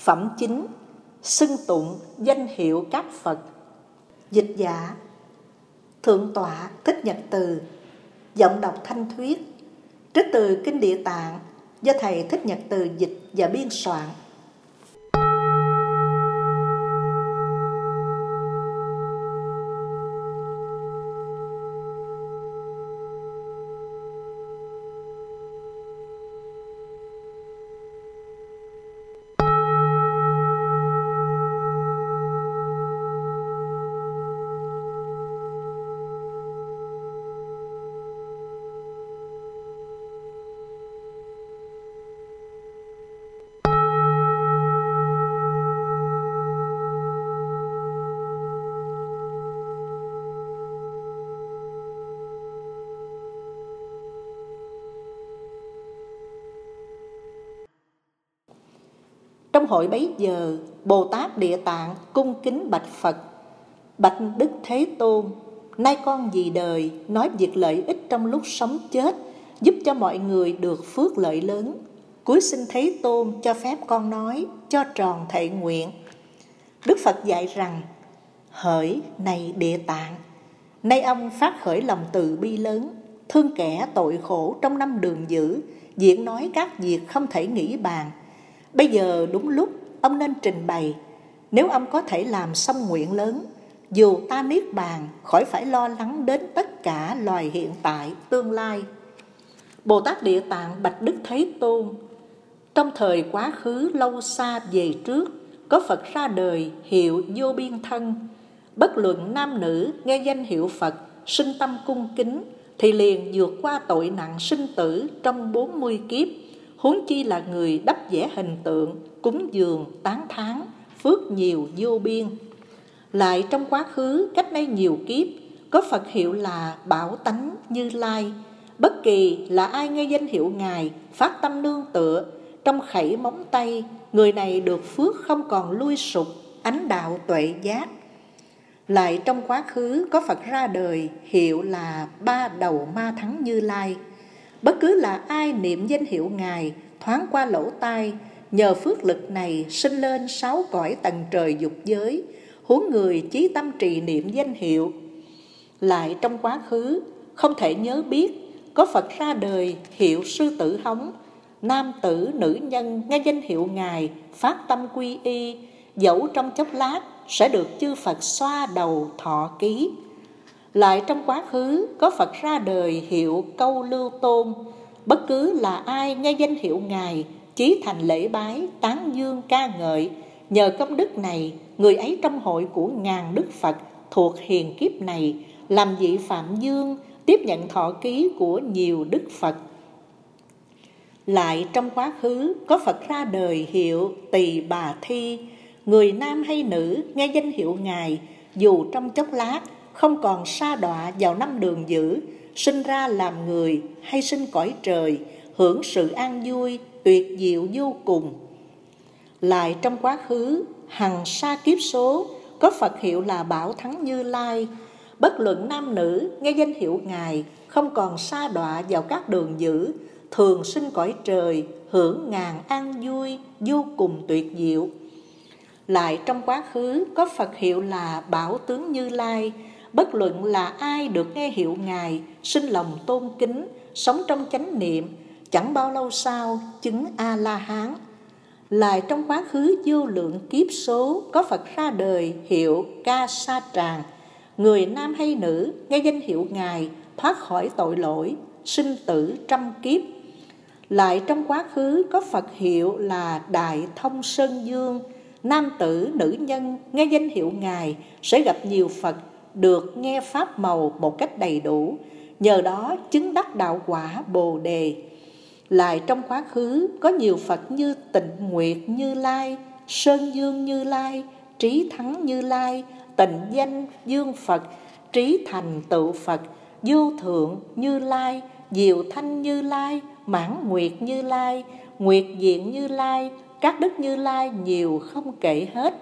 Phẩm chính, Xưng tụng danh hiệu các Phật. Dịch giả, Thượng tọa Thích Nhật Từ, Giọng đọc thanh thuyết, Trích từ Kinh Địa Tạng Do Thầy Thích Nhật Từ dịch và biên soạn. Trong hội bấy giờ, Bồ Tát Địa Tạng cung kính bạch Phật, bạch Đức Thế Tôn, nay con vì đời nói việc lợi ích trong lúc sống chết, giúp cho mọi người được phước lợi lớn. Cuối xin Thế Tôn cho phép con nói, cho tròn thệ nguyện. Đức Phật dạy rằng, hỡi này Địa Tạng, nay ông phát khởi lòng từ bi lớn, thương kẻ tội khổ trong năm đường dữ, diễn nói các việc không thể nghĩ bàn, Bây giờ đúng lúc ông nên trình bày. Nếu ông có thể làm xong nguyện lớn, Dù ta niết bàn, khỏi phải lo lắng đến tất cả loài hiện tại, tương lai. Bồ Tát Địa Tạng Bạch Đức Thế Tôn, Trong thời quá khứ lâu xa về trước, Có Phật ra đời hiệu vô biên thân. Bất luận nam nữ nghe danh hiệu Phật, Sinh tâm cung kính, Thì liền vượt qua tội nặng sinh tử trong 40 kiếp huống chi là người đắp vẽ hình tượng, cúng dường, tán thán, phước nhiều vô biên. Lại trong quá khứ, cách nay nhiều kiếp, có Phật hiệu là Bảo Tánh Như Lai. Bất kỳ là ai nghe danh hiệu Ngài, phát tâm nương tựa, trong khẩy móng tay, người này được phước không còn lui sụp, ánh đạo tuệ giác. Lại trong quá khứ có Phật ra đời hiệu là Ba Đầu Ma Thắng Như Lai. Bất cứ là ai niệm danh hiệu Ngài thoáng qua lỗ tai, nhờ phước lực này sinh lên sáu cõi tầng trời dục giới, huống người chí tâm trì niệm danh hiệu. Lại trong quá khứ, không thể nhớ biết, có Phật ra đời hiệu sư tử hóng, nam tử nữ nhân nghe danh hiệu Ngài, phát tâm quy y, dẫu trong chốc lát sẽ được chư Phật xoa đầu thọ ký. Lại trong quá khứ có Phật ra đời hiệu câu lưu tôn. Bất cứ là ai nghe danh hiệu Ngài Chí thành lễ bái, tán dương ca ngợi Nhờ công đức này Người ấy trong hội của ngàn đức Phật Thuộc hiền kiếp này Làm vị Phạm Dương Tiếp nhận thọ ký của nhiều đức Phật. Lại trong quá khứ Có Phật ra đời hiệu Tỳ Bà Thi. Người nam hay nữ nghe danh hiệu Ngài Dù trong chốc lát không còn sa đọa vào năm đường dữ, sinh ra làm người hay sinh cõi trời, hưởng sự an vui, tuyệt diệu vô cùng. Lại trong quá khứ, hằng sa kiếp số, có Phật hiệu là Bảo Thắng Như Lai, bất luận nam nữ, nghe danh hiệu Ngài, không còn sa đọa vào các đường dữ, thường sinh cõi trời, hưởng ngàn an vui, vô cùng tuyệt diệu. Lại trong quá khứ có Phật hiệu là Bảo Tướng Như Lai, bất luận là ai được nghe hiệu Ngài, sinh lòng tôn kính, sống trong chánh niệm, chẳng bao lâu sau chứng A-la-hán. Lại trong quá khứ vô lượng kiếp số có Phật ra đời hiệu Ca Sa Tràng, người nam hay nữ nghe danh hiệu Ngài thoát khỏi tội lỗi, sinh tử trăm kiếp. Lại trong quá khứ có Phật hiệu là Đại Thông Sơn Dương, nam tử, nữ nhân nghe danh hiệu Ngài sẽ gặp nhiều Phật được nghe pháp màu một cách đầy đủ, nhờ đó chứng đắc đạo quả Bồ đề. Lại trong quá khứ có nhiều Phật như Tịnh Nguyệt Như Lai, Sơn Dương Như Lai, Trí Thắng Như Lai, Tịnh Danh Dương Phật, Trí Thành Tự Phật, Vô Thượng Như Lai, Diệu Thanh Như Lai, Mãn Nguyệt Như Lai, Nguyệt Diện Như Lai, các đức Như Lai nhiều không kể hết.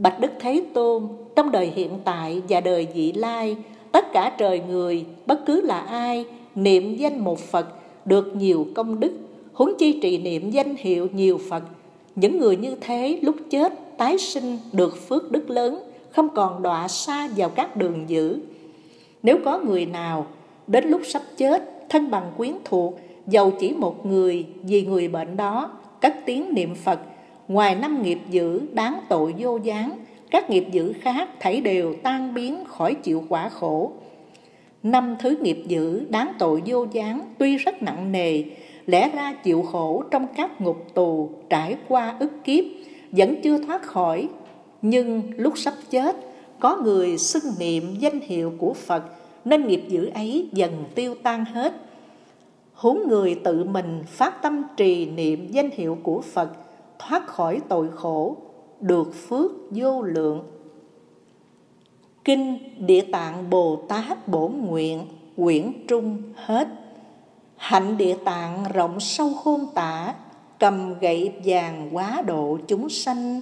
Bạch Đức Thế Tôn, trong đời hiện tại và đời vị lai, tất cả trời người, bất cứ là ai, niệm danh một Phật được nhiều công đức, huống chi trì niệm danh hiệu nhiều Phật, những người như thế lúc chết tái sinh được phước đức lớn không còn đọa xa vào các đường dữ. Nếu có người nào đến lúc sắp chết thân bằng quyến thuộc giàu chỉ một người vì người bệnh đó cất tiếng niệm phật ngoài năm nghiệp dữ đáng tội vô gián, các nghiệp dữ khác thảy đều tan biến khỏi chịu quả khổ. Năm thứ nghiệp dữ đáng tội vô gián tuy rất nặng nề, lẽ ra chịu khổ trong các ngục tù trải qua ức kiếp, vẫn chưa thoát khỏi. Nhưng lúc sắp chết, có người xưng niệm danh hiệu của phật, nên nghiệp dữ ấy dần tiêu tan hết. Huống người tự mình phát tâm trì niệm danh hiệu của phật thoát khỏi tội khổ, được phước vô lượng. Kinh địa tạng bồ tát bổn nguyện, quyển trung hết. Hạnh địa tạng rộng sâu khôn tả, cầm gậy vàng quá độ chúng sanh.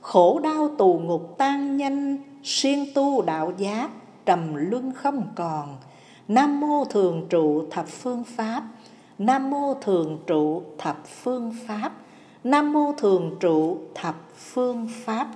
Khổ đau tù ngục tan nhanh siêng tu đạo giác, trầm luân không còn. Nam mô thường trụ thập phương pháp, nam mô thường trụ thập phương pháp nam mô thường trụ thập phương pháp.